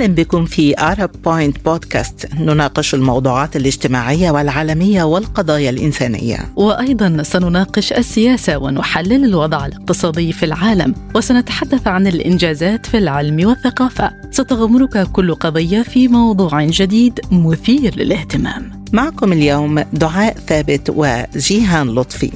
أهلا بكم في Arab Point بودكاست نناقش الموضوعات الاجتماعية والعالمية والقضايا الإنسانية. وأيضا سنناقش السياسة ونحلل الوضع الاقتصادي في العالم وسنتحدث عن الإنجازات في العلم والثقافة. ستغمرك كل قضية في موضوع جديد مثير للاهتمام. معكم اليوم دعاء ثابت وجيهان لطفي.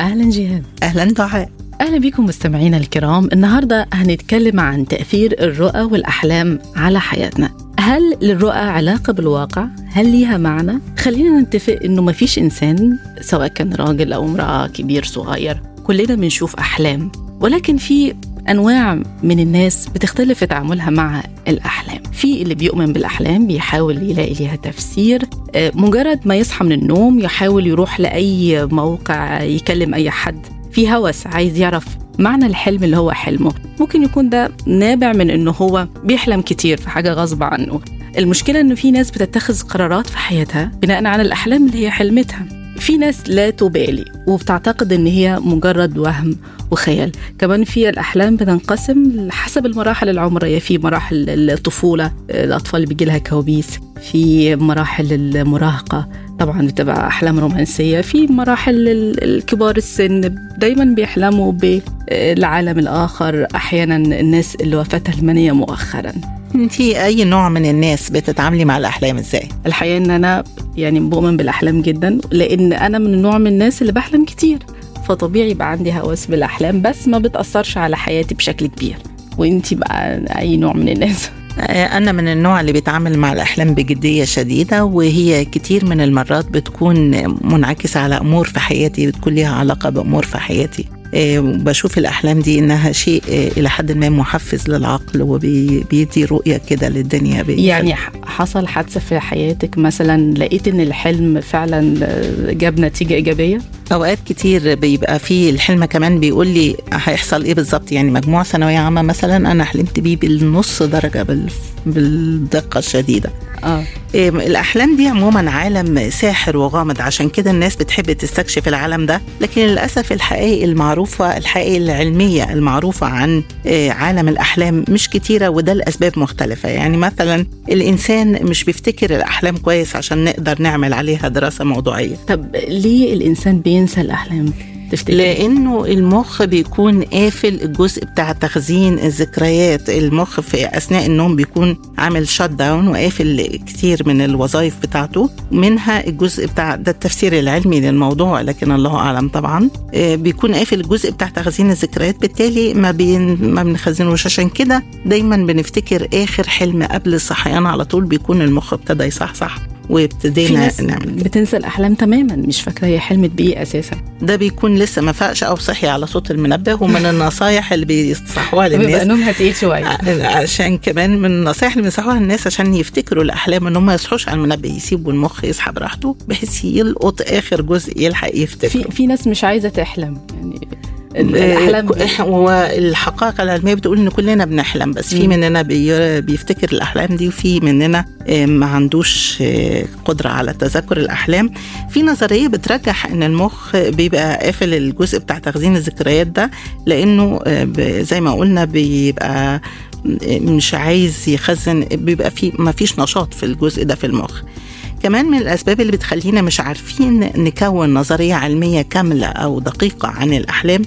أهلا جيهان أهلا دعاء أهلا بكم مستمعينا الكرام. النهاردة هنتكلم عن تأثير الرؤى والأحلام على حياتنا. هل للرؤى علاقة بالواقع؟ هل ليها معنى؟ خلينا نتفق إنه ما فيش إنسان سواء كان راجل أو امرأة كبير صغير كلنا بنشوف أحلام. ولكن في أنواع من الناس بتختلف في تعاملها مع الأحلام. في اللي بيؤمن بالأحلام بيحاول يلاقي ليها تفسير. آه، مجرد ما يصحى من النوم يحاول يروح لأي موقع يكلم أي حد. في هوس عايز يعرف معنى الحلم اللي هو حلمه. ممكن يكون ده نابع من إنه هو بيحلم كتير في حاجة غصب عنه. المشكلة إنه في ناس بتتخذ قرارات في حياتها بناء على الأحلام اللي هي حلمتها. في ناس لا تبالي وبتعتقد إن هي مجرد وهم وخيال. كمان في الأحلام بتنقسم حسب المراحل العمرية. في مراحل الطفولة الأطفال اللي بيجي لها كوابيس في مراحل المراهقة طبعا بتبقى أحلام رومانسية. في مراحل الكبار السن دايما بيحلموا بالعالم الآخر. أحيانا الناس اللي وفاتها المنية مؤخرا. انت أي نوع من الناس بتتعاملي مع الأحلام إزاي؟ الحقيقة إن أنا يعني بؤمن بالأحلام جدا لأن أنا من النوع من الناس اللي بحلم كتير. فطبيعي يبقى عندي هوس بالأحلام بس ما بتأثرش على حياتي بشكل كبير. وإنتي بقى أي نوع من الناس. أنا من النوع اللي بيتعامل مع الأحلام بجدية شديدة وهي كتير من المرات بتكون منعكسة على أمور في حياتي بتكون لها علاقة بأمور في حياتي آه، بشوف الأحلام دي إنها شيء آه، إلى حد ما محفز للعقل وبيدي رؤية كده للدنيا يعني حصل حادثة في حياتك مثلا لقيت إن الحلم فعلا جاب نتيجة إيجابية؟ أوقات كتير بيبقى في الحلم كمان بيقول لي هيحصل إيه بالظبط؟ يعني مجموع ثانوية عامة مثلا أنا حلمت بيه بالنص درجة بالدقة الشديدة. آه. إيه الأحلام دي عموما عالم ساحر وغامض عشان كده الناس بتحب تستكشف العالم ده. لكن للأسف الحقائق المعروفة الحقائق العلمية المعروفة عن إيه عالم الأحلام مش كتيرة وده لأسباب مختلفة. يعني مثلا الإنسان مش بيفتكر الأحلام كويس عشان نقدر نعمل عليها دراسة موضوعية. طب ليه الإنسان بينسى الأحلام. تفتكر؟ لأنه المخ بيكون قافل الجزء بتاع تخزين الذكريات المخ في أثناء النوم بيكون عامل شات داون وقافل كتير من الوظائف بتاعته. منها الجزء بتاع ده التفسير العلمي للموضوع لكن الله أعلم طبعا. آه، بيكون قافل الجزء بتاع تخزين الذكريات. بالتالي ما بين ما بنخزنوش. عشان كده دايما بنفتكر آخر حلم قبل الصحيان على طول بيكون المخ ابتدى يصحصح. وابتدينا نعمل. بتنسى الأحلام تماما مش فاكرة هي حلمت بإيه أساسا. ده بيكون لسه ما فاقش أو صحي على صوت المنبه ومن النصايح اللي بيصحوها للناس. بيبقى نومها تقيل شوية. عشان كمان من النصايح اللي بيصحوها للناس عشان يفتكروا الأحلام إن هم ما يصحوش على المنبه يسيبوا المخ يصحى براحته بحيث يلقط آخر جزء يلحق يفتكر في في ناس مش عايزة تحلم يعني الأحلام والحقائق العلمية بتقول إن كلنا بنحلم بس في مننا بيفتكر الأحلام دي وفي مننا آه، ما عندوش آه، قدرة على تذكر الأحلام. في نظرية بترجح إن المخ بيبقى قافل الجزء بتاع تخزين الذكريات ده لأنه زي ما قلنا بيبقى مش عايز يخزن بيبقى في ما فيش نشاط في الجزء ده في المخ. كمان من الأسباب اللي بتخلينا مش عارفين نكون نظرية علمية كاملة أو دقيقة عن الأحلام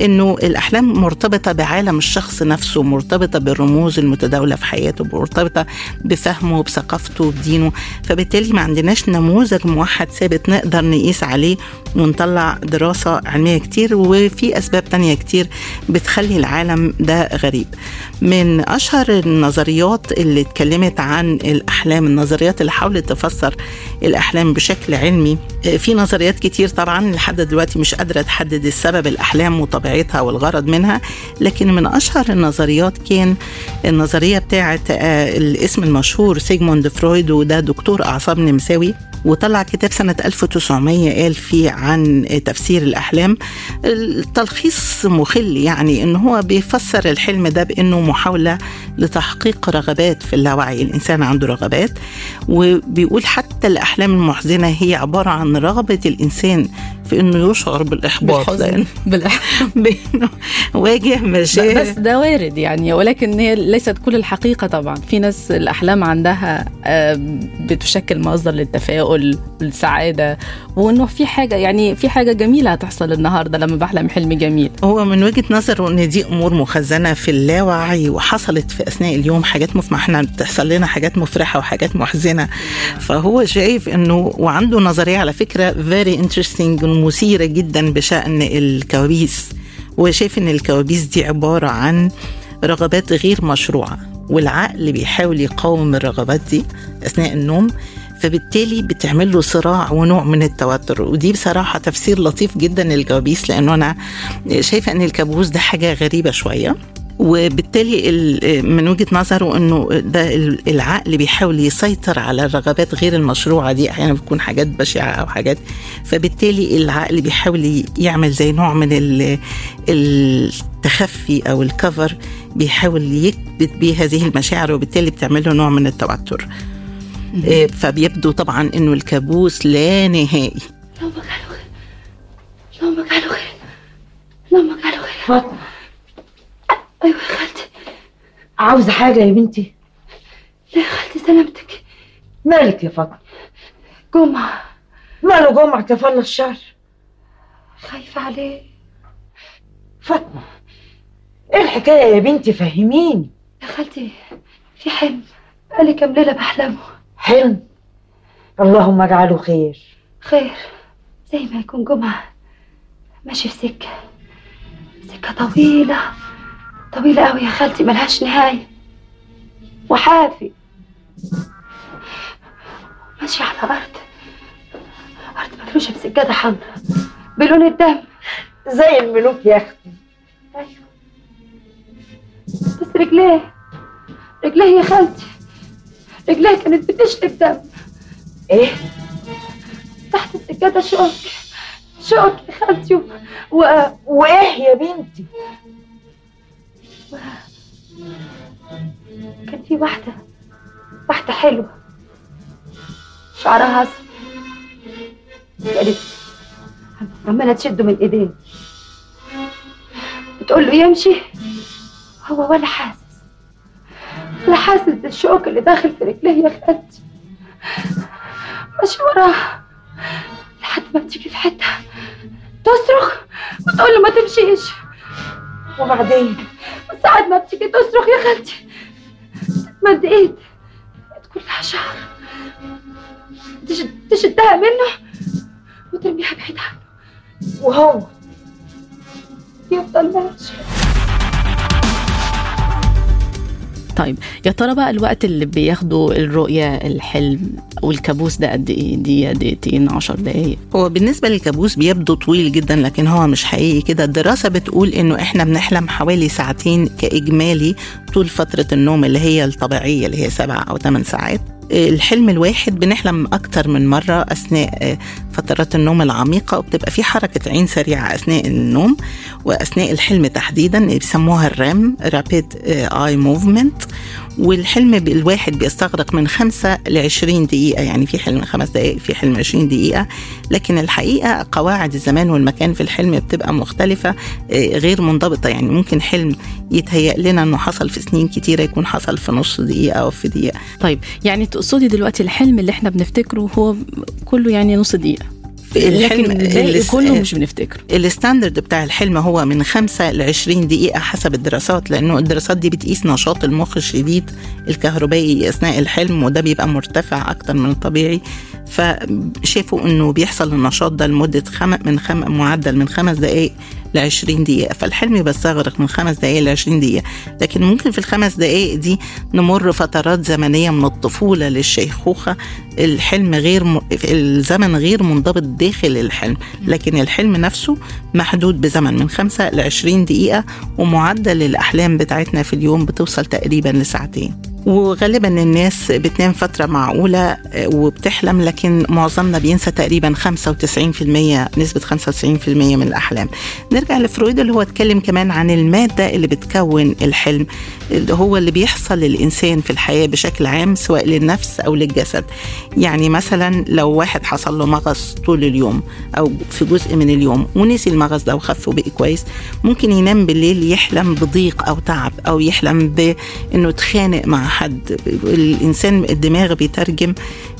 إنه الأحلام مرتبطة بعالم الشخص نفسه مرتبطة بالرموز المتداولة في حياته مرتبطة بفهمه بثقافته بدينه. فبالتالي ما عندناش نموذج موحد ثابت نقدر نقيس عليه ونطلع دراسة علمية كتير وفي أسباب تانية كتير بتخلي العالم ده غريب. من أشهر النظريات اللي اتكلمت عن الأحلام النظريات اللي حاولت تفسر الأحلام بشكل علمي في نظريات كتير طبعا لحد دلوقتي مش قادرة تحدد السبب الأحلام وطبيعة طبيعتها والغرض منها لكن من أشهر النظريات كان النظرية بتاعة آه، الاسم المشهور سيجموند فرويد وده دكتور أعصاب نمساوي. وطلع كتاب سنة 1900 قال فيه عن تفسير الأحلام. التلخيص مخل يعني إن هو بيفسر الحلم ده بإنه محاولة لتحقيق رغبات في اللاوعي. الإنسان عنده رغبات وبيقول حتى الأحلام المحزنة هي عبارة عن رغبة الإنسان في إنه يشعر بالإحباط لأن بإنه واجه مشاهد بس ده وارد يعني ولكن هي ليست كل الحقيقة طبعا. في ناس الأحلام عندها بتشكل مصدر للتفاؤل. السعادة. وإنه في حاجة يعني في حاجة جميلة هتحصل النهارده لما بحلم حلم جميل. هو من وجهة نظره إن دي أمور مخزنة في اللاوعي وحصلت في أثناء اليوم حاجات مف... إحنا بتحصل لنا حاجات مفرحة وحاجات محزنة. فهو شايف إنه وعنده نظرية على فكرة very interesting مثيره جدا بشأن الكوابيس. هو شايف إن الكوابيس دي عبارة عن رغبات غير مشروعة والعقل بيحاول يقاوم الرغبات دي أثناء النوم. فبالتالي بتعمل له صراع ونوع من التوتر. ودي بصراحة تفسير لطيف جدا للكوابيس لأنه أنا شايفة إن الكابوس ده حاجة غريبة شوية. وبالتالي من وجهة نظره إنه ده العقل بيحاول يسيطر على الرغبات غير المشروعة دي أحيانا بتكون حاجات بشعة أو حاجات. فبالتالي العقل بيحاول يعمل زي نوع من التخفي أو الكفر بيحاول يكبت بيه هذه المشاعر وبالتالي بتعمل له نوع من التوتر. فبيبدو طبعا إنه الكابوس لا نهائي. اللهم اجعله خير. اللهم اجعله خير. اللهم اجعله خير. فاطمة. أيوه يا خالتي. عاوزة حاجة يا بنتي؟ لا يا خالتي سلامتك. مالك يا فاطمة؟ جمعة. ماله جمعة كفل الشر خايفة عليه. فاطمة إيه الحكاية يا بنتي؟ فهميني. يا خالتي في حلم. بقالي كام ليلة بحلمه حلم. اللهم اجعله خير. خير. زي ما يكون جمعة. ماشي في سكة. سكة طويلة. طويلة أوي يا خالتي ملهاش نهاية. وحافي. ماشي على أرض. أرض مفروشة بسجادة حمراء بلون الدم. زي الملوك يا أختي. أيوة. بس رجليه. رجليه يا خالتي. رجليه كانت بتشرب دم إيه؟ تحت السجادة شوك شوك يا خالتي. و... و... وإيه يا بنتي؟ كان في واحدة. واحدة حلوة. شعرها أصفر. كانت عمالة تشده من إيديه بتقول له يمشي. هو ولا حاسس ولا حاسس بالشوك اللي داخل في رجليه يا خالتي ماشي وراها لحد ما بتيجي في حتة تصرخ وتقول له ما تمشيش. وبعدين ساعة ما بتيجي تصرخ يا خالتي تتمد ايد كلها شعر. تشد تشدها منه وترميها بعيد عنه. وهو يفضل ماشي. طيب يا ترى بقى الوقت اللي بياخده الرؤية الحلم والكابوس ده قد إيه؟ دقيقة دقيقتين عشر دقايق؟ هو بالنسبة للكابوس بيبدو طويل جدا لكن هو مش حقيقي كده. الدراسة بتقول إنه إحنا بنحلم حوالي ساعتين كإجمالي طول فترة النوم اللي هي الطبيعية اللي هي سبع أو ثمان ساعات. الحلم الواحد بنحلم أكتر من مرة أثناء فترات النوم العميقة وبتبقى في حركة عين سريعة أثناء النوم وأثناء الحلم تحديدا بيسموها الرام رابيد اي موفمنت والحلم الواحد بيستغرق من خمسة ل 20 دقيقة يعني في حلم خمس دقائق في حلم 20 دقيقة. لكن الحقيقة قواعد الزمان والمكان في الحلم بتبقى مختلفة غير منضبطة. يعني ممكن حلم يتهيأ لنا إنه حصل في سنين كتيرة يكون حصل في نص دقيقة أو في دقيقة. طيب يعني تقصدي دلوقتي الحلم اللي إحنا بنفتكره هو كله يعني نص دقيقة؟ الحلم لكن الباقي كله مش بنفتكره. الستاندرد بتاع الحلم هو من 5 ل 20 دقيقة حسب الدراسات لأنه الدراسات دي بتقيس نشاط المخ الشديد الكهربائي أثناء الحلم وده بيبقى مرتفع أكتر من الطبيعي. فشافوا إنه بيحصل النشاط ده لمدة خم... من خم... معدل من خمس دقائق ل 20 دقيقة. فالحلم بيستغرق من خمس دقائق ل 20 دقيقة. لكن ممكن في الخمس دقائق دي نمر فترات زمنية من الطفولة للشيخوخة. الحلم غير م... الزمن غير منضبط داخل الحلم. لكن الحلم نفسه محدود بزمن من خمسة ل 20 دقيقة ومعدل الأحلام بتاعتنا في اليوم بتوصل تقريبا لساعتين. وغالبا الناس بتنام فترة معقولة آه، وبتحلم لكن معظمنا بينسى تقريبا 95% نسبة 95% من الأحلام. نرجع لفرويد اللي هو اتكلم كمان عن المادة اللي بتكون الحلم اللي هو اللي بيحصل للإنسان في الحياة بشكل عام سواء للنفس أو للجسد. يعني مثلا لو واحد حصل له مغص طول اليوم أو في جزء من اليوم ونسي المغص ده وخف وبقي كويس ممكن ينام بالليل يحلم بضيق أو تعب أو يحلم بأنه اتخانق مع حد. الإنسان الدماغ بيترجم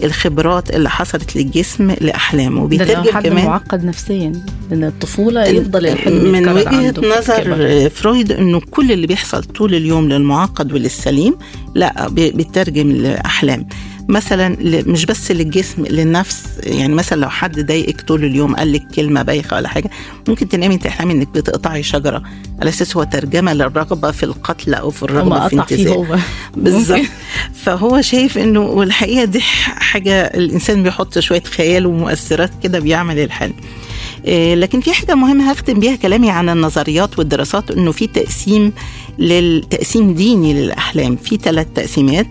الخبرات اللي حصلت للجسم لأحلامه. وبيترجم حد كمان معقد نفسيا من الطفولة يفضل الحلم من وجهة نظر فرويد إنه كل اللي بيحصل طول اليوم للمعقد وللسليم لا بيترجم لأحلام. مثلا مش بس للجسم للنفس. يعني مثلا لو حد ضايقك طول اليوم قال لك كلمة بايخة ولا حاجة ممكن تنامي تحلمي إنك بتقطعي شجرة. على أساس هو ترجمة للرغبة في القتل أو في الرغبة في انتزاع. بالظبط. فهو شايف إنه والحقيقة دي حاجة الإنسان بيحط شوية خيال ومؤثرات كده بيعمل الحلم. لكن في حاجة مهمة هختم بيها كلامي عن النظريات والدراسات إنه في تقسيم للتقسيم ديني للأحلام. في ثلاث تقسيمات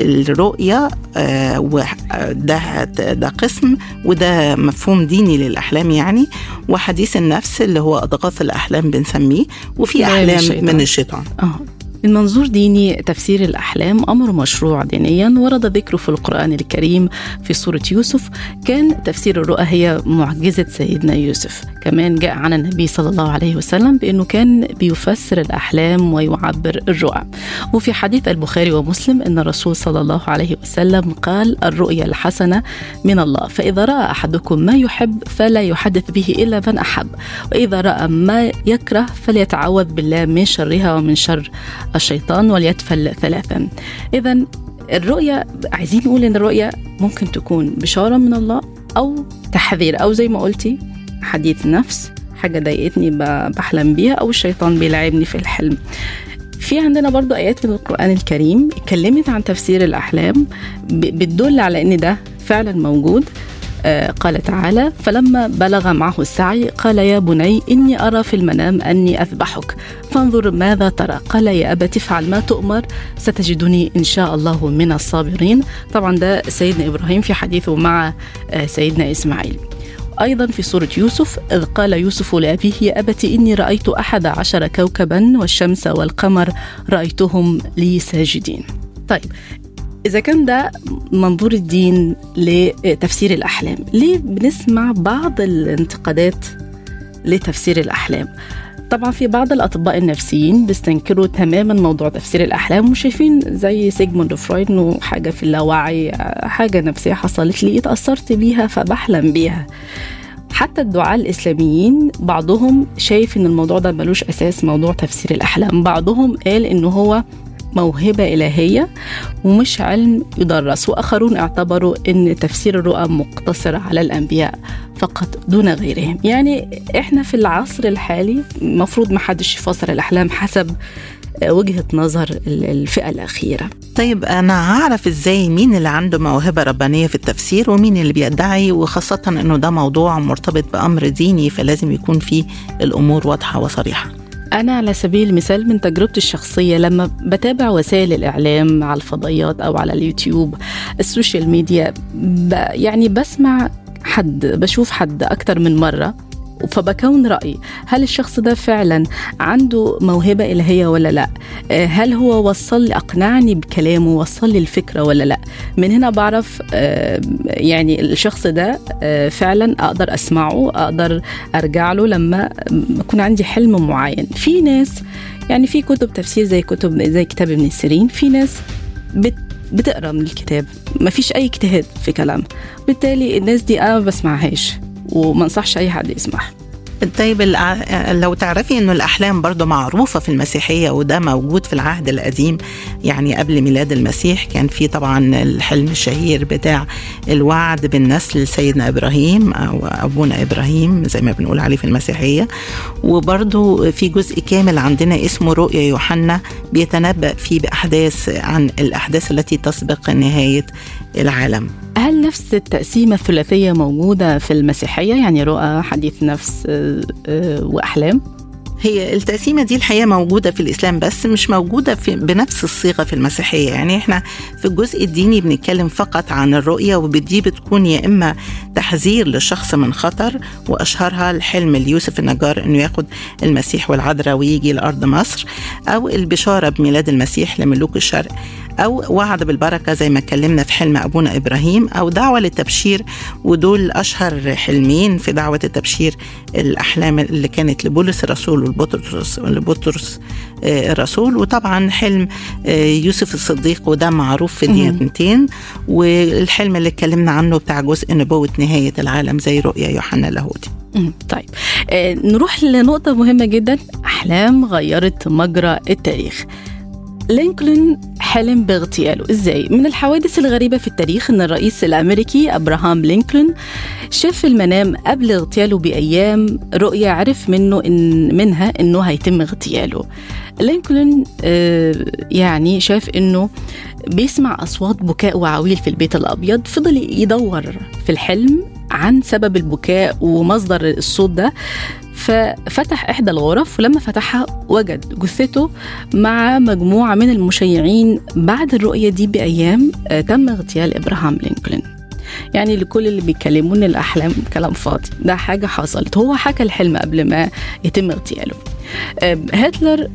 الرؤية آه، وده ده قسم وده مفهوم ديني للأحلام يعني. وحديث النفس اللي هو أضغاث الأحلام بنسميه وفي أحلام من الشيطان. آه. من منظور ديني تفسير الأحلام أمر مشروع دينيا ورد ذكره في القرآن الكريم في سورة يوسف. كان تفسير الرؤى هي معجزة سيدنا يوسف. كمان جاء عن النبي صلى الله عليه وسلم بأنه كان بيفسر الأحلام ويعبر الرؤى. وفي حديث البخاري ومسلم أن الرسول صلى الله عليه وسلم قال الرؤيا الحسنة من الله فإذا رأى أحدكم ما يحب فلا يحدث به إلا من أحب وإذا رأى ما يكره فليتعوذ بالله من شرها ومن شر الشيطان وليتفل ثلاثا. إذا الرؤية عايزين نقول إن الرؤية ممكن تكون بشارة من الله أو تحذير أو زي ما قلتي حديث نفس حاجة ضايقتني بحلم بيها أو الشيطان بيلعبني في الحلم. في عندنا برضو آيات من القرآن الكريم اتكلمت عن تفسير الأحلام بتدل على إن ده فعلا موجود. قال تعالى فلما بلغ معه السعي قال يا بني إني أرى في المنام أني أذبحك. فانظر ماذا ترى. قال يا أبت افعل ما تؤمر. ستجدني إن شاء الله من الصابرين. طبعا ده سيدنا إبراهيم في حديثه مع آه، سيدنا إسماعيل. أيضا في سورة يوسف إذ قال يوسف لأبيه يا أبت إني رأيت أحد عشر كوكبا والشمس والقمر رأيتهم لي ساجدين. طيب إذا كان ده منظور الدين لتفسير الأحلام ليه بنسمع بعض الانتقادات لتفسير الأحلام؟ طبعا في بعض الأطباء النفسيين بيستنكروا تماما موضوع تفسير الأحلام وشايفين زي سيجموند فرويد إنه حاجة في اللاوعي حاجة نفسية حصلت لي اتأثرت بيها فبحلم بيها. حتى الدعاة الإسلاميين بعضهم شايف إن الموضوع ده ملوش أساس موضوع تفسير الأحلام بعضهم قال إنه هو موهبة إلهية ومش علم يدرس. وآخرون اعتبروا أن تفسير الرؤى مقتصر على الأنبياء فقط دون غيرهم. يعني إحنا في العصر الحالي مفروض ما حدش يفسر الأحلام حسب وجهة نظر الفئة الأخيرة. طيب أنا هعرف إزاي مين اللي عنده موهبة ربانية في التفسير ومين اللي بيدعي وخاصة أنه ده موضوع مرتبط بأمر ديني فلازم يكون فيه الأمور واضحة وصريحة. أنا على سبيل المثال من تجربتي الشخصية لما بتابع وسائل الإعلام على الفضائيات أو على اليوتيوب ال social media يعني بسمع حد بشوف حد أكتر من مرة. فبكون رأي هل الشخص ده فعلا عنده موهبة إلهية ولا لا؟ آه، هل هو وصل أقنعني بكلامه وصل لي الفكرة ولا لا؟ من هنا بعرف آه، يعني الشخص ده آه، فعلا أقدر أسمعه أقدر أرجع له لما يكون عندي حلم معين. في ناس يعني في كتب تفسير زي كتب زي كتاب ابن سيرين في ناس بت بتقرأ من الكتاب ما فيش أي اجتهاد في كلام. بالتالي الناس دي أنا ما بسمعهاش. وما انصحش أي حد يسمعها طيب لو تعرفي إنه الأحلام برضه معروفة في المسيحية وده موجود في العهد القديم يعني قبل ميلاد المسيح كان في طبعا الحلم الشهير بتاع الوعد بالنسل سيدنا إبراهيم أو أبونا إبراهيم زي ما بنقول عليه في المسيحية. وبرضه في جزء كامل عندنا اسمه رؤيا يوحنا بيتنبأ فيه بأحداث عن الأحداث التي تسبق نهاية العالم. هل نفس التقسيمة الثلاثية موجودة في المسيحية؟ يعني رؤى حديث نفس آه، آه، وأحلام؟ هي التقسيمة دي الحقيقة موجودة في الإسلام بس مش موجودة في بنفس الصيغة في المسيحية. يعني إحنا في الجزء الديني بنتكلم فقط عن الرؤية ودي بتكون يا إما تحذير للشخص من خطر وأشهرها الحلم ليوسف النجار إنه ياخد المسيح والعذراء ويجي لأرض مصر أو البشارة بميلاد المسيح لملوك الشرق. أو وعد بالبركة زي ما اتكلمنا في حلم أبونا إبراهيم أو دعوة للتبشير ودول أشهر حلمين في دعوة التبشير الأحلام اللي كانت لبولس الرسول والبطرس لبطرس الرسول. وطبعا حلم يوسف الصديق وده معروف في ديانتين. والحلم اللي اتكلمنا عنه بتاع جزء نبوة نهاية العالم زي رؤيا يوحنا اللاهوتي. طيب. آه نروح لنقطة مهمة جدا. أحلام غيرت مجرى التاريخ. لينكولن حلم باغتياله. إزاي؟ من الحوادث الغريبة في التاريخ إن الرئيس الأمريكي أبراهام لينكولن شاف في المنام قبل اغتياله بأيام رؤية عرف منه إن منها إنه هيتم اغتياله. لينكولن آه يعني شاف إنه بيسمع أصوات بكاء وعويل في البيت الأبيض فضل يدور في الحلم عن سبب البكاء ومصدر الصوت ده ففتح إحدى الغرف ولما فتحها وجد جثته مع مجموعة من المشيعين بعد الرؤية دي بأيام تم اغتيال إبراهام لينكولن. يعني لكل اللي بيكلمون الأحلام كلام فاضي. ده حاجة حصلت. هو حكى الحلم قبل ما يتم اغتياله. هتلر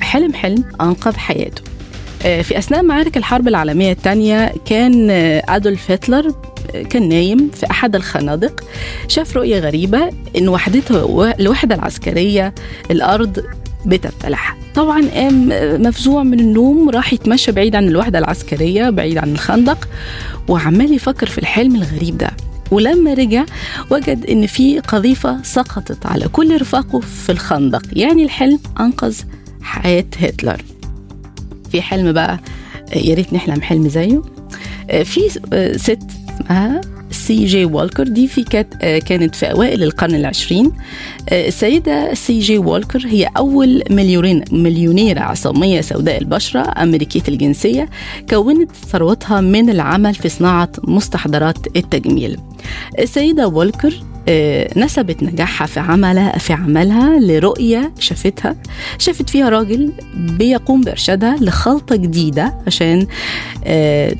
حلم حلم أنقذ حياته. في أثناء معارك الحرب العالمية الثانية كان أدولف هتلر كان نايم في أحد الخنادق شاف رؤية غريبة إن وحدته الوحدة العسكرية الأرض بتبتلعها طبعا قام مفزوع من النوم راح يتمشى بعيد عن الوحدة العسكرية بعيد عن الخندق وعمال يفكر في الحلم الغريب ده. ولما رجع وجد إن في قذيفة سقطت على كل رفاقه في الخندق. يعني الحلم أنقذ حياة هتلر. في حلم بقى يا ريت نحلم حلم زيه. في ست اسمها سي جي والكر. دي في كانت كانت في أوائل القرن العشرين. السيدة سي جي والكر هي أول مليونين مليونيرة عصامية سوداء البشرة أمريكية الجنسية كونت ثروتها من العمل في صناعة مستحضرات التجميل. السيدة والكر نسبت نجاحها في عملها في عملها لرؤية شافتها شافت فيها راجل بيقوم بإرشادها لخلطة جديدة عشان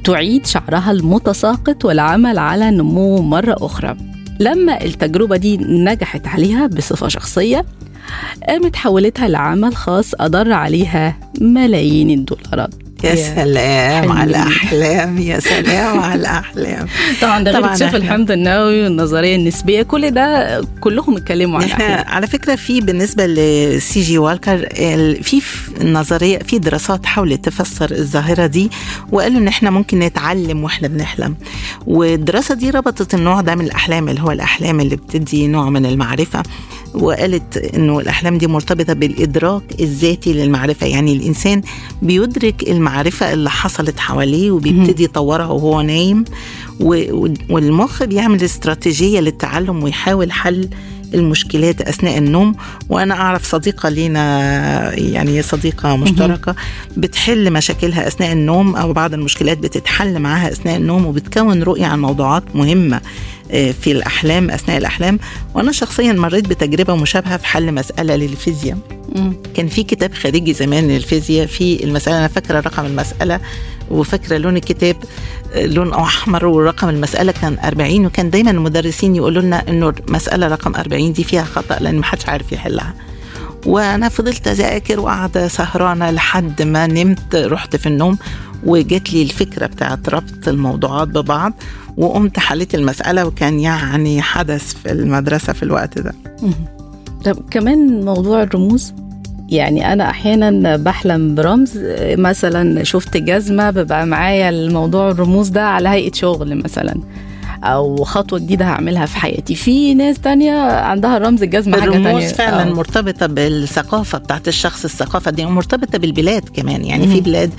تعيد شعرها المتساقط والعمل على نموه مرة أخرى. لما التجربة دي نجحت عليها بصفة شخصية قامت حولتها لعمل خاص أضر عليها ملايين الدولارات. يا سلام على الأحلام يا سلام على الأحلام. طبعا ده غير اكتشاف الحمض النووي والنظرية النسبية كل ده كلهم اتكلموا عن إحنا على فكرة في بالنسبة لسي جي والكر في نظرية في دراسات حاولت تفسر الظاهرة دي وقالوا إن إحنا ممكن نتعلم وإحنا بنحلم. والدراسة دي ربطت النوع ده من الأحلام اللي هو الأحلام اللي بتدي نوع من المعرفة وقالت إنه الأحلام دي مرتبطة بالإدراك الذاتي للمعرفة. يعني الإنسان بيدرك المعرفه اللي حصلت حواليه وبيبتدي يطورها وهو نايم والمخ بيعمل استراتيجية للتعلم ويحاول حل المشكلات أثناء النوم. وأنا أعرف صديقة لينا يعني صديقة مشتركة بتحل مشاكلها أثناء النوم أو بعض المشكلات بتتحل معاها أثناء النوم وبتكون رؤية عن موضوعات مهمة. في الأحلام أثناء الأحلام. وأنا شخصيا مريت بتجربة مشابهة في حل مسألة للفيزياء. كان في كتاب خارجي زمان للفيزياء في المسألة أنا فاكرة رقم المسألة وفاكرة لون الكتاب لون أحمر ورقم المسألة كان 40 وكان دايما المدرسين يقولوا لنا إنه المسألة رقم 40 دي فيها خطأ لأن ما حدش عارف يحلها. وأنا فضلت أذاكر وقاعدة سهرانة لحد ما نمت رحت في النوم وجت لي الفكرة بتاعت ربط الموضوعات ببعض. وقمت حليت المسألة وكان يعني حدث في المدرسة في الوقت ده. طب كمان موضوع الرموز يعني أنا أحيانا بحلم برمز مثلا شفت جزمة ببقى معايا الموضوع الرموز ده على هيئة شغل مثلا. أو خطوة جديدة هعملها في حياتي. في ناس تانية عندها رمز الجزمة حاجة تانية. الرموز فعلا أو. مرتبطة بالثقافة بتاعت الشخص الثقافة دي مرتبطة بالبلاد كمان. يعني في بلاد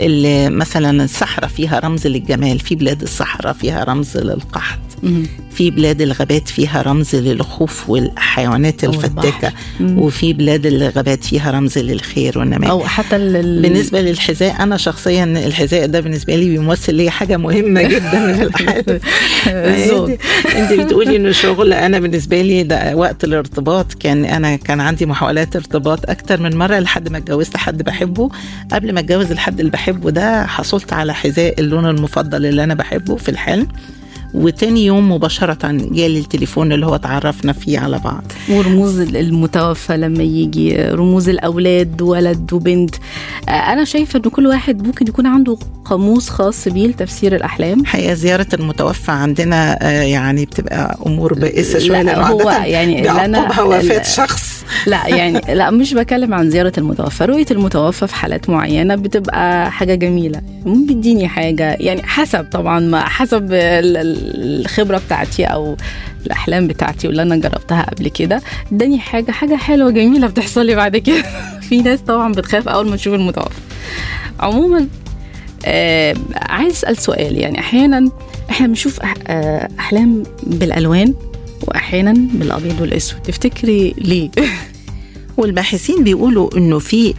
اللي مثلا الصحراء فيها رمز للجمال في بلاد الصحراء فيها رمز للقحط في بلاد الغابات فيها رمز للخوف والحيوانات الفتاكة وفي بلاد الغابات فيها رمز للخير والنماء. أو حتى ال... بالنسبة للحذاء أنا شخصيا الحذاء ده بالنسبة لي بيمثل لي حاجة مهمة جدا من الحياة. الزوج انت بتقولي إنه شغل أنا بالنسبة لي ده وقت الارتباط. كان أنا كان عندي محاولات ارتباط أكتر من مرة لحد ما اتجوزت حد بحبه. قبل ما اتجوز الحد اللي بحبه ده حصلت على حذاء اللون المفضل اللي أنا بحبه في الحلم. وتاني يوم مباشرة جالي التليفون اللي هو تعرفنا فيه على بعض. ورموز المتوفى لما يجي رموز الأولاد ولد وبنت. أنا شايفة أن كل واحد ممكن يكون عنده قاموس خاص بيه لتفسير الأحلام. حقيقة زيارة المتوفى عندنا يعني بتبقى أمور بائسة شوية. لا هو يعني أنا وفاة شخص. لا يعني لا مش بكلم عن زيارة المتوفى. رؤية المتوفى في حالات معينة بتبقى حاجة جميلة. بيديني حاجة يعني حسب طبعا ما حسب الخبرة بتاعتي أو الأحلام بتاعتي واللي أنا جربتها قبل كده. اداني حاجة حاجة حلوة جميلة بتحصل لي بعد كده. في ناس طبعا بتخاف أول ما تشوف المتوفى. عموما آه عايز أسأل سؤال. يعني أحيانا إحنا بنشوف آه أحلام بالألوان واحيانا بالأبيض والأسود. تفتكري ليه؟ والباحثين بيقولوا إنه في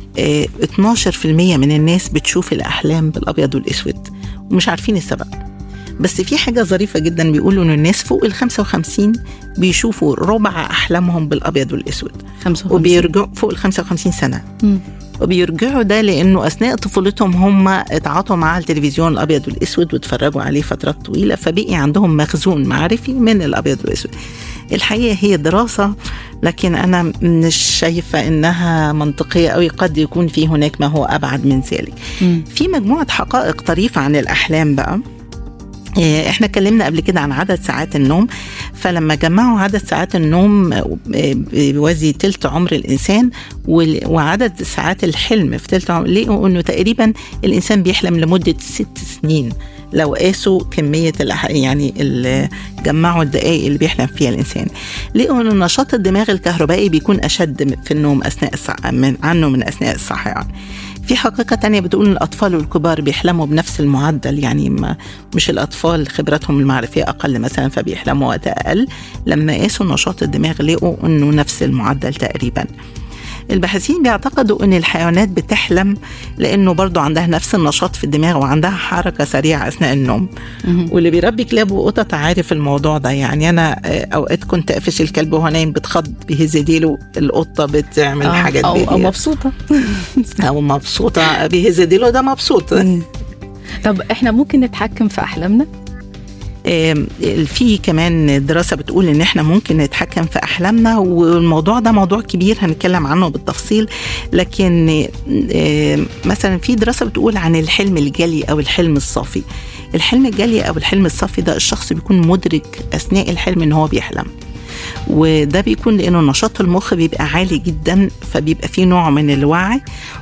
12% من الناس بتشوف الأحلام بالأبيض والأسود. ومش عارفين السبب. بس في حاجة ظريفة جدا بيقولوا إن الناس فوق ال 55 بيشوفوا ربع أحلامهم بالأبيض والأسود. 55 وبيرجعوا فوق ال 55 سنة. مم. وبيرجعوا ده لأنه أثناء طفولتهم هم اتعاطوا مع التلفزيون الأبيض والأسود واتفرجوا عليه فترات طويلة فبقي عندهم مخزون معرفي من الأبيض والأسود. الحقيقة هي دراسة لكن أنا مش شايفة إنها منطقية قوي قد يكون في هناك ما هو أبعد من ذلك. في مجموعة حقائق طريفة عن الأحلام بقى. إحنا اتكلمنا قبل كده عن عدد ساعات النوم فلما جمعوا عدد ساعات النوم بيوازي تلت عمر الإنسان وعدد ساعات الحلم في تلت عمر لقوا انه تقريبا الإنسان بيحلم لمدة ست سنين. لو قاسوا كمية يعني جمعوا الدقائق اللي بيحلم فيها الإنسان. لقوا أن نشاط الدماغ الكهربائي بيكون أشد في النوم أثناء الصح... من عنه من أثناء الصحيان. في حقيقة تانية بتقول الأطفال والكبار بيحلموا بنفس المعدل يعني مش الأطفال خبرتهم المعرفية أقل مثلا فبيحلموا وقت أقل. لما قاسوا نشاط الدماغ لقوا إنه نفس المعدل تقريبا. الباحثين بيعتقدوا إن الحيوانات بتحلم لأنه برضو عندها نفس النشاط في الدماغ وعندها حركة سريعة أثناء النوم. واللي بيربي كلاب وقطط عارف الموضوع ده. يعني أنا أوقات كنت أقفش الكلب وهو نايم بتخض بيهز ديله القطة بتعمل آه حاجات أو, بيديها. أو مبسوطة. أو مبسوطة بيهز ديله ده مبسوط. طب إحنا ممكن نتحكم في أحلامنا؟ في كمان دراسة بتقول إن إحنا ممكن نتحكم في أحلامنا والموضوع ده موضوع كبير هنتكلم عنه بالتفصيل لكن مثلا في دراسة بتقول عن الحلم الجلي أو الحلم الصافي. الحلم الجلي أو الحلم الصافي ده الشخص بيكون مدرك أثناء الحلم إن هو بيحلم. وده بيكون لأنه نشاط المخ بيبقى عالي جدا فبيبقى فيه نوع من الوعي.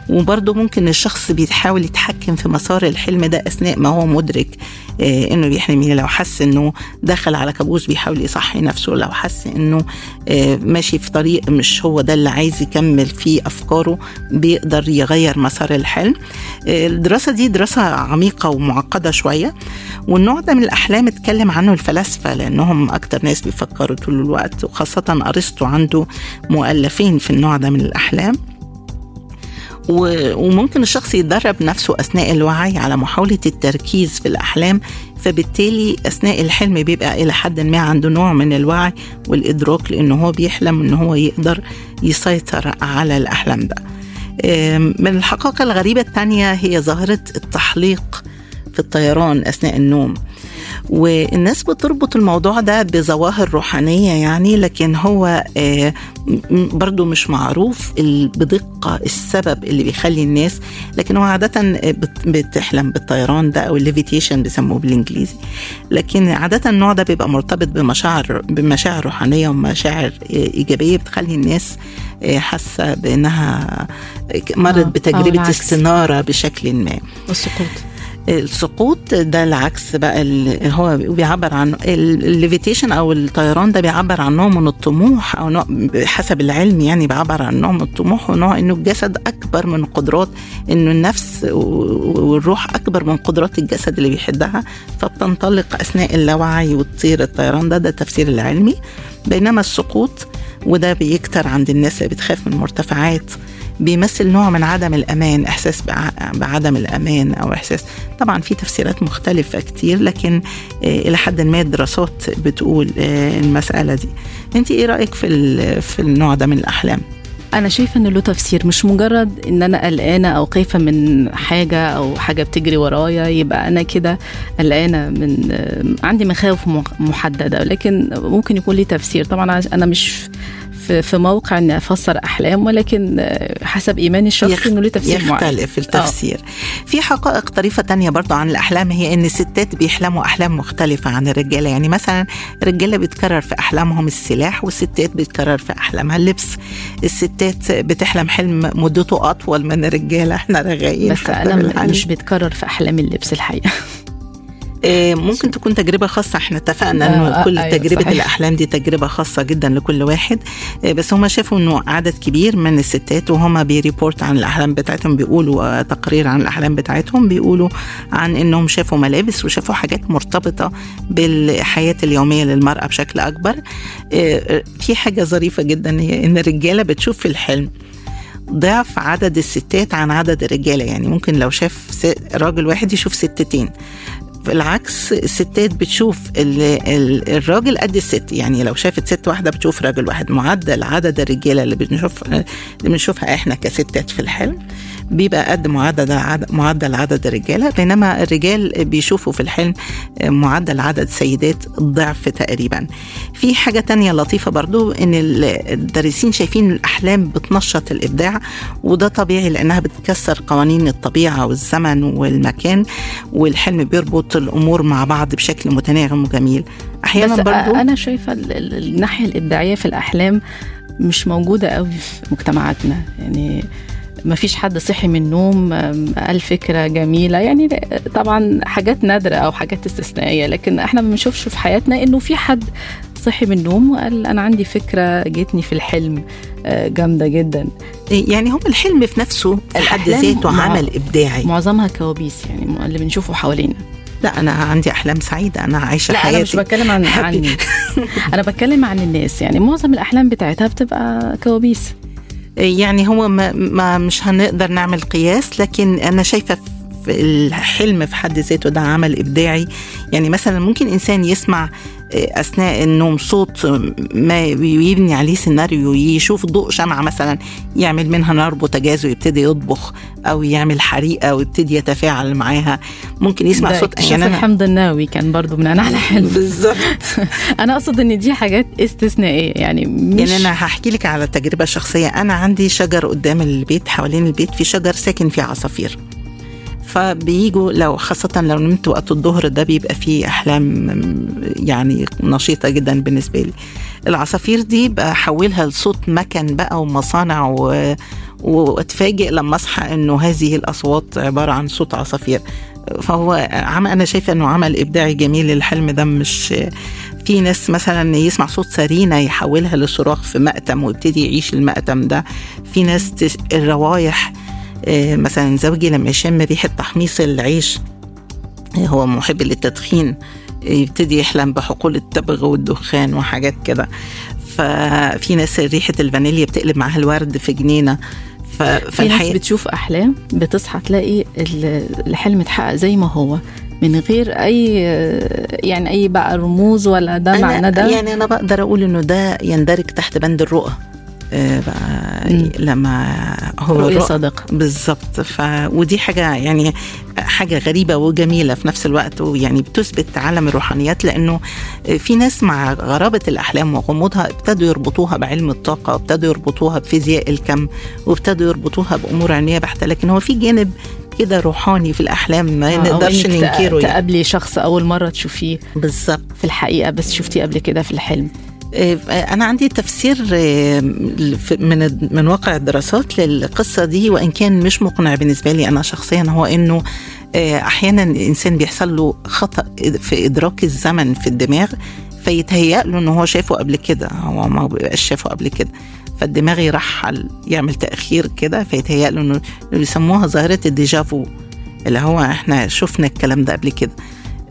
وبرضه ممكن الشخص بيحاول يتحكم في مسار الحلم ده أثناء ما هو مدرك آه إنه بيحلم يعني لو حس إنه دخل على كابوس بيحاول يصحي نفسه لو حس إنه آه ماشي في طريق مش هو ده اللي عايز يكمل فيه أفكاره بيقدر يغير مسار الحلم. آه الدراسة دي دراسة عميقة ومعقدة شوية. والنوع ده من الأحلام اتكلم عنه الفلاسفة لأنهم أكتر ناس بيفكروا طول الوقت. وخاصة أرسطو عنده مؤلفين في النوع ده من الأحلام. وممكن الشخص يدرب نفسه أثناء الوعي على محاولة التركيز في الأحلام فبالتالي أثناء الحلم بيبقى إلى حد ما عنده نوع من الوعي والإدراك لأنه هو بيحلم ان هو يقدر يسيطر على الأحلام ده. من الحقائق الغريبة الثانية هي ظاهرة التحليق في الطيران أثناء النوم. والناس بتربط الموضوع ده بظواهر روحانية يعني لكن هو برضو مش معروف بدقة السبب اللي بيخلي الناس لكن هو عادة بتحلم بالطيران ده أو الليفيتيشن بيسموه بالإنجليزي. لكن عادة النوع ده بيبقى مرتبط بمشاعر بمشاعر روحانية ومشاعر إيجابية بتخلي الناس حاسة بأنها مرت بتجربة استنارة بشكل ما. والسقوط. السقوط ده العكس بقى اللي هو بيعبر عن الليفيتيشن أو الطيران ده بيعبر عن نوع من الطموح أو نوع حسب العلم يعني بيعبر عن نوع من الطموح ونوع إنه الجسد أكبر من قدرات إنه النفس والروح أكبر من قدرات الجسد اللي بيحدها فبتنطلق أثناء اللاوعي وتطير الطيران ده ده التفسير العلمي. بينما السقوط وده بيكتر عند الناس اللي بتخاف من المرتفعات بيمثل نوع من عدم الأمان إحساس بعدم الأمان أو إحساس. طبعا في تفسيرات مختلفة كتير لكن إلى حد ما الدراسات بتقول المسألة دي. أنت إيه رأيك في في النوع ده من الأحلام؟ أنا شايفة إنه له تفسير مش مجرد إن أنا قلقانة أو خايفة من حاجة أو حاجة بتجري ورايا يبقى أنا كده قلقانة من عندي مخاوف محددة. لكن ممكن يكون لي تفسير. طبعا أنا مش في في موقع إني أفسر أحلام ولكن حسب إيماني الشخصي إنه له تفسير يختلف التفسير. أوه. في حقائق طريفة تانية برضو عن الأحلام هي إن الستات بيحلموا أحلام مختلفة عن الرجالة. يعني مثلا الرجالة بيتكرر في أحلامهم السلاح والستات بيتكرر في أحلامها اللبس. الستات بتحلم حلم مدته أطول من الرجالة. إحنا رغايين بس أنا مش بيتكرر في احلام اللبس الحقيقة. ممكن تكون تجربة خاصة. إحنا اتفقنا إنه كل أيوة تجربة صحيح. الأحلام دي تجربة خاصة جدا لكل واحد. بس هم شافوا إنه عدد كبير من الستات وهم بيريبورت عن الأحلام بتاعتهم بيقولوا تقرير عن الأحلام بتاعتهم بيقولوا عن إنهم شافوا ملابس وشافوا حاجات مرتبطة بالحياة اليومية للمرأة بشكل أكبر. في حاجة ظريفة جدا هي إن الرجالة بتشوف في الحلم ضعف عدد الستات عن عدد الرجالة. يعني ممكن لو شاف راجل واحد يشوف ستتين. بالعكس الستات بتشوف الراجل قد الست. يعني لو شافت ست واحدة بتشوف راجل واحد. معدل عدد الرجالة اللي بنشوف اللي بنشوفها إحنا كستات في الحلم. بيبقى قد معدل عدد معدل عدد الرجالة بينما الرجال بيشوفوا في الحلم معدل عدد سيدات الضعف تقريبا. في حاجة تانية لطيفة برضو إن الدارسين شايفين الأحلام بتنشط الإبداع وده طبيعي لأنها بتكسر قوانين الطبيعة والزمن والمكان والحلم بيربط الأمور مع بعض بشكل متناغم وجميل. أحيانا برضو أنا شايفة الناحية الإبداعية في الأحلام مش موجودة قوي في مجتمعاتنا. يعني ما فيش حد صحي من النوم قال فكرة جميلة. يعني طبعا حاجات نادرة أو حاجات استثنائية لكن إحنا ما بنشوفش في حياتنا إنه في حد صحي من النوم وقال أنا عندي فكرة جتني في الحلم جامدة جدا. يعني هم الحلم في نفسه في حد ذاته مع... عمل إبداعي. معظمها كوابيس يعني اللي بنشوفه حوالينا. لا أنا عندي أحلام سعيدة. أنا عايشة لا حياتي أنا مش بتكلم عن عني أنا بتكلم عن الناس. يعني معظم الأحلام بتاعتها بتبقى كوابيس. يعني هو ما, مش هنقدر نعمل قياس لكن أنا شايفة الحلم في حد ذاته ده عمل إبداعي. يعني مثلا ممكن إنسان يسمع أثناء النوم صوت ما يبني عليه سيناريو يشوف ضوء شمعة مثلا يعمل منها نار بوتاجاز ويبتدي يطبخ أو يعمل حريقة ويبتدي يتفاعل معاها. ممكن يسمع صوت يعني الحمد الناوي كان برضو من انواع الحلم بالظبط. أنا أقصد إن دي حاجات استثنائية يعني مش يعني أنا هحكي لك على تجربة شخصية. أنا عندي شجر قدام البيت حوالين البيت في شجر ساكن فيه عصافير. فبيجوا لو خاصة لو نمت وقت الظهر ده بيبقى فيه أحلام يعني نشيطة جدا بالنسبة لي. العصافير دي بحولها لصوت مكن بقى ومصانع و... واتفاجئ لما أصحى إنه هذه الأصوات عبارة عن صوت عصافير. فهو عم أنا شايفة إنه عمل إبداعي جميل. الحلم ده مش في ناس مثلا يسمع صوت سرينة يحولها لصراخ في مأتم ويبتدي يعيش المأتم ده. في ناس. الروايح مثلا زوجي لما يشم ريحة تحميص العيش هو محب للتدخين يبتدي يحلم بحقول التبغ والدخان وحاجات كده. ففي ناس ريحة الفانيليا بتقلب معاها الورد في جنينة. ف... في ناس بتشوف أحلام بتصحى تلاقي الحلم اتحقق زي ما هو من غير أي يعني أي بقى رموز ولا ده معناه ده يعني أنا بقدر أقول إنه ده يندرج تحت بند الرؤى بقى. لما هو رؤية رؤ- صادقة بالظبط. ف ودي حاجة يعني حاجة غريبة وجميلة في نفس الوقت ويعني بتثبت عالم الروحانيات لأنه في ناس مع غرابة الأحلام وغموضها ابتدوا يربطوها بعلم الطاقة وابتدوا يربطوها بفيزياء الكم وابتدوا يربطوها بأمور علمية بحتة. لكن هو في جانب كده روحاني في الأحلام ما آه، نقدرش ننكره يعني. تقابلي شخص أول مرة تشوفيه بالظبط. في الحقيقة بس شفتيه قبل كده في الحلم. أنا عندي تفسير آه، من من واقع الدراسات للقصة دي وإن كان مش مقنع بالنسبة لي أنا شخصيا هو إنه آه، أحيانا الإنسان بيحصل له خطأ في إدراك الزمن في الدماغ فيتهيأ له ان هو شافه قبل كده هو ما بيبقاش شافه قبل كده. فالدماغ يرحل يعمل تأخير كده فيتهيأ له إنه بيسموها ظاهرة ال déjà vu اللي هو إحنا شفنا الكلام ده قبل كده.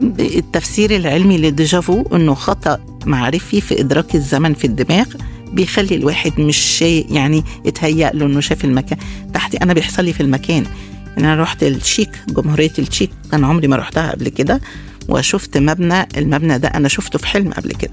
التفسير العلمي لل déjà vu إنه خطأ معرفي في إدراك الزمن في الدماغ بيخلي الواحد مش شيء يعني يتهيأ له إنه شاف المكان. تحتي أنا بيحصل لي في المكان. يعني أنا رحت التشيك جمهورية التشيك أنا عمري ما رحتها قبل كده وشفت مبنى المبنى ده أنا شفته في حلم قبل كده.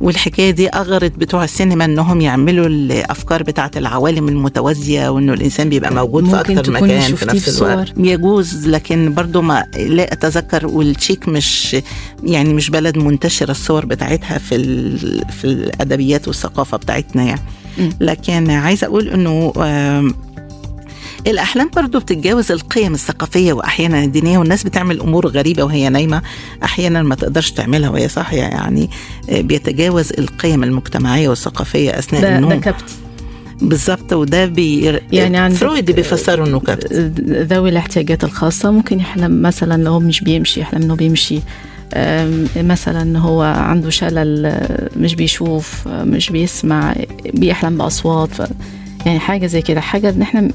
والحكاية دي أغرت بتوع السينما إنهم يعملوا الأفكار بتاعة العوالم المتوازية وإنه الإنسان بيبقى موجود في أكتر مكان في نفس الوقت. يجوز لكن برضو ما لا أتذكر والتشيك مش يعني مش بلد منتشرة الصور بتاعتها في في الأدبيات والثقافة بتاعتنا يعني. لكن عايزة أقول إنه الأحلام برضو بتتجاوز القيم الثقافية وأحيانا الدينية والناس بتعمل أمور غريبة وهي نايمة أحيانا ما تقدرش تعملها وهي صاحية يعني بيتجاوز القيم المجتمعية والثقافية أثناء ده النوم. ده كبت. بالظبط وده بي يعني فرويد بيفسره إنه كبت. ذوي الاحتياجات الخاصة. ممكن يحلم مثلا لو مش بيمشي يحلم إنه بيمشي مثلا هو عنده شلل مش بيشوف مش بيسمع بيحلم بأصوات ف يعني حاجة زي كده حاجة نحن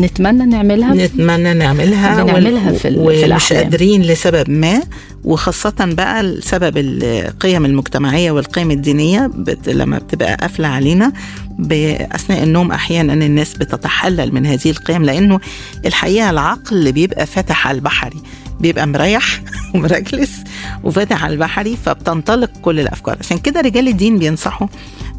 نتمنى نعملها نتمنى نعملها بنعملها في, ومش. قادرين لسبب ما وخاصة بقى السبب القيم المجتمعية والقيم الدينية بت لما بتبقى قافلة علينا بأثناء النوم أحيانا الناس بتتحلل من هذه القيم لأنه الحقيقة العقل بيبقى فاتح على البحري بيبقى مريح ومرجلس وفاتح على البحري فبتنطلق كل الأفكار. عشان كده رجال الدين بينصحوا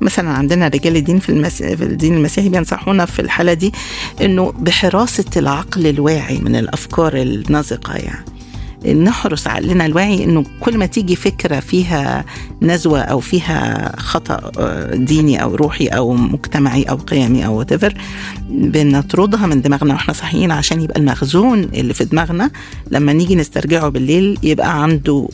مثلا عندنا رجال الدين في, المس... في الدين المسيحي بينصحونا في الحالة دي إنه بحراسة العقل الواعي من الأفكار النازقة يعني. نحرس عقلنا الواعي إنه كل ما تيجي فكرة فيها نزوة أو فيها خطأ ديني أو روحي أو مجتمعي أو قيمي أو whatever بنطردها من دماغنا وإحنا صاحيين عشان يبقى المخزون اللي في دماغنا لما نيجي نسترجعه بالليل يبقى عنده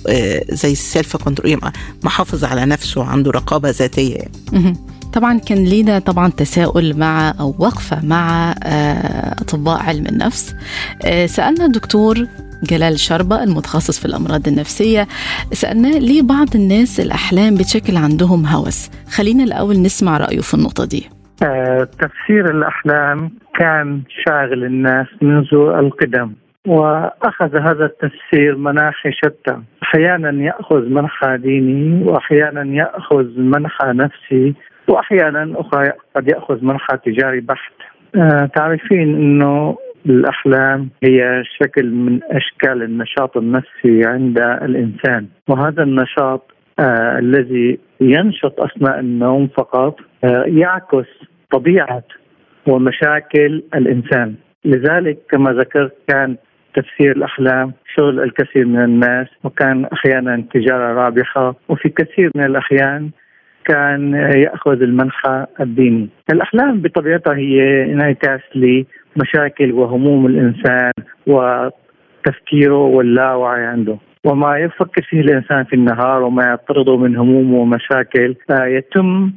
زي السيلف كنترول يبقى محافظ على نفسه عنده رقابة ذاتية مهم. طبعا كان لينا طبعا تساؤل مع أو وقفة مع آه، أطباء علم النفس آه، سألنا الدكتور جلال شربة المتخصص في الأمراض النفسية. سألناه ليه بعض الناس الأحلام بتشكل عندهم هوس؟ خلينا الأول نسمع رأيه في النقطة دي. آه، تفسير الأحلام كان شاغل الناس منذ القدم وأخذ هذا التفسير مناحي شتى. أحيانا يأخذ منحى ديني وأحيانا يأخذ منحى نفسي وأحيانا أخرى قد يأخذ منحى تجاري بحت. آه، تعرفين أنه الأحلام هي شكل من أشكال النشاط النفسي عند الإنسان. وهذا النشاط آه الذي ينشط أثناء النوم فقط آه يعكس طبيعة ومشاكل الإنسان. لذلك كما ذكرت كان تفسير الأحلام شغل الكثير من الناس وكان أحيانا تجارة رابحة وفي كثير من الأحيان كان يأخذ المنحى الديني. الأحلام بطبيعتها هي إنعكاس لمشاكل وهموم الإنسان وتفكيره واللاوعي عنده. وما يفكر فيه الإنسان في النهار وما يطرده من هموم ومشاكل يتم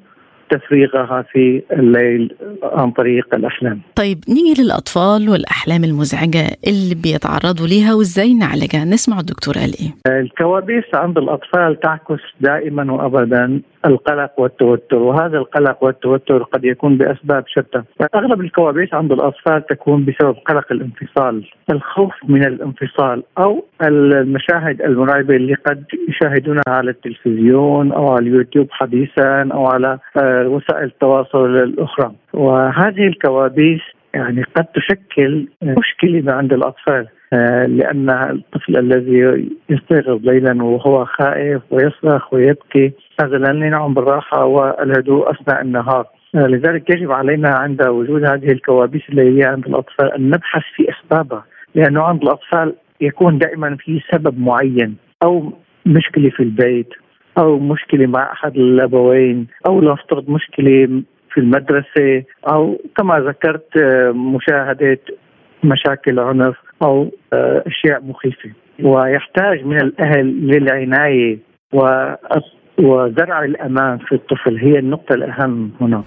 تفريغها في الليل عن طريق الأحلام طيب نيجي للأطفال والأحلام المزعجة اللي بيتعرضوا ليها وإزاي نعالجها؟ نسمع الدكتور قال إيه. الكوابيس عند الأطفال تعكس دائما وأبدا القلق والتوتر وهذا القلق والتوتر قد يكون بأسباب شتى. أغلب الكوابيس عند الأطفال تكون بسبب قلق الانفصال الخوف من الانفصال أو المشاهد المرعبة اللي قد يشاهدونها على التلفزيون أو على اليوتيوب حديثا أو على وسائل التواصل الأخرى. وهذه الكوابيس يعني قد تشكل مشكلة عند الأطفال لأن الطفل الذي يستيقظ ليلا وهو خائف ويصرخ ويبكي هذا لن ينعم بالراحة والهدوء أثناء النهار. لذلك يجب علينا عند وجود هذه الكوابيس الليلية عند الأطفال أن نبحث في أسبابها لأنه عند الأطفال يكون دائما في سبب معين أو مشكلة في البيت أو مشكلة مع أحد الأبوين أو نفترض مشكلة في المدرسة أو كما ذكرت مشاهدة مشاكل عنف أو أشياء مخيفة. ويحتاج من الأهل للعناية وزرع الأمان في الطفل. هي النقطة الأهم هنا.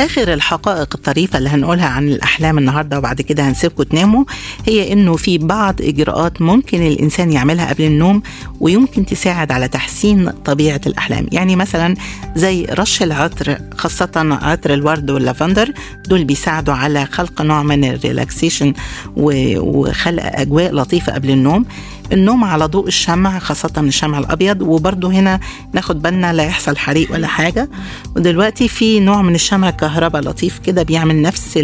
آخر الحقائق الطريفة اللي هنقولها عن الأحلام النهارده وبعد كده هنسيبكم تناموا هي إنه في بعض إجراءات ممكن الإنسان يعملها قبل النوم ويمكن تساعد على تحسين طبيعة الأحلام. يعني مثلا زي رش العطر خاصة عطر الورد واللافندر دول بيساعدوا على خلق نوع من ال relaxation وخلق أجواء لطيفة قبل النوم. النوم على ضوء الشمع خاصة الشمع الأبيض. وبرضه هنا ناخد بالنا لا يحصل حريق ولا حاجة. ودلوقتي في نوع من الشمع الكهرباء لطيف كده بيعمل نفس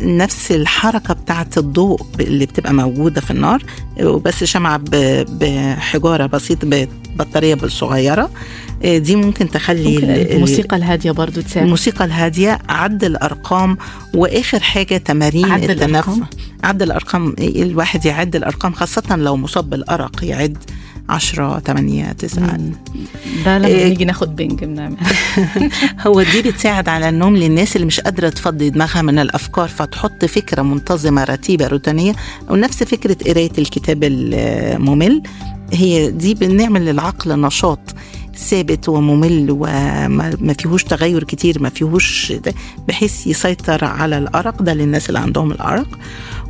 نفس الحركة بتاعة الضوء اللي بتبقى موجودة في النار. وبس شمعة بحجارة بسيطة بطارية صغيرة. دي ممكن تخلي ممكن ال- ال- الموسيقى الهادية برضو تساعد. الموسيقى الهادية. عد الأرقام وآخر حاجة تمارين عد التنفس. الأرقام؟ عد الأرقام الواحد يعد الأرقام خاصة لو مصاب بالأرق يعد 10 8 9 ده لما إيه. نيجي ناخد بنج بنعمل. هو دي بتساعد على النوم للناس اللي مش قادرة تفضي دماغها من الأفكار فتحط فكرة منتظمة رتيبة روتينية. أو نفس فكرة قراية الكتاب الممل. هي دي بنعمل للعقل نشاط. ثابت وممل وما ما فيهوش تغير كتير ما فيهوش بحيث يسيطر على الأرق ده للناس اللي عندهم الأرق.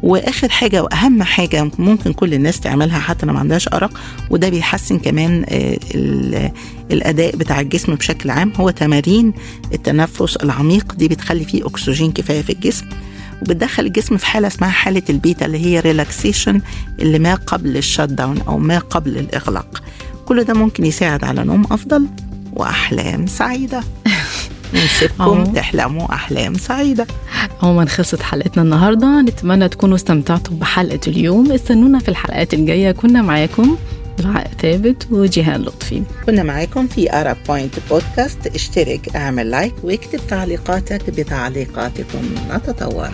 وآخر حاجة وأهم حاجة ممكن كل الناس تعملها حتى لو ما عندهاش أرق وده بيحسن كمان ال- الأداء بتاع الجسم بشكل عام هو تمارين التنفس العميق دي بتخلي فيه أكسجين كفاية في الجسم. وبتدخل الجسم في حالة اسمها حالة البيتا اللي هي relaxation اللي ما قبل ال shutdown أو ما قبل الإغلاق. كل ده ممكن يساعد على نوم أفضل وأحلام سعيدة. نسيبكم. تحلموا أحلام سعيدة. عموما خلصت حلقتنا النهارده. نتمنى تكونوا استمتعتوا بحلقة اليوم. استنونا في الحلقات الجاية. كنا معاكم دعاء ثابت وجيهان لطفي. كنا معاكم في أرب بوينت بودكاست اشترك اعمل like واكتب تعليقاتك بتعليقاتكم. نتطور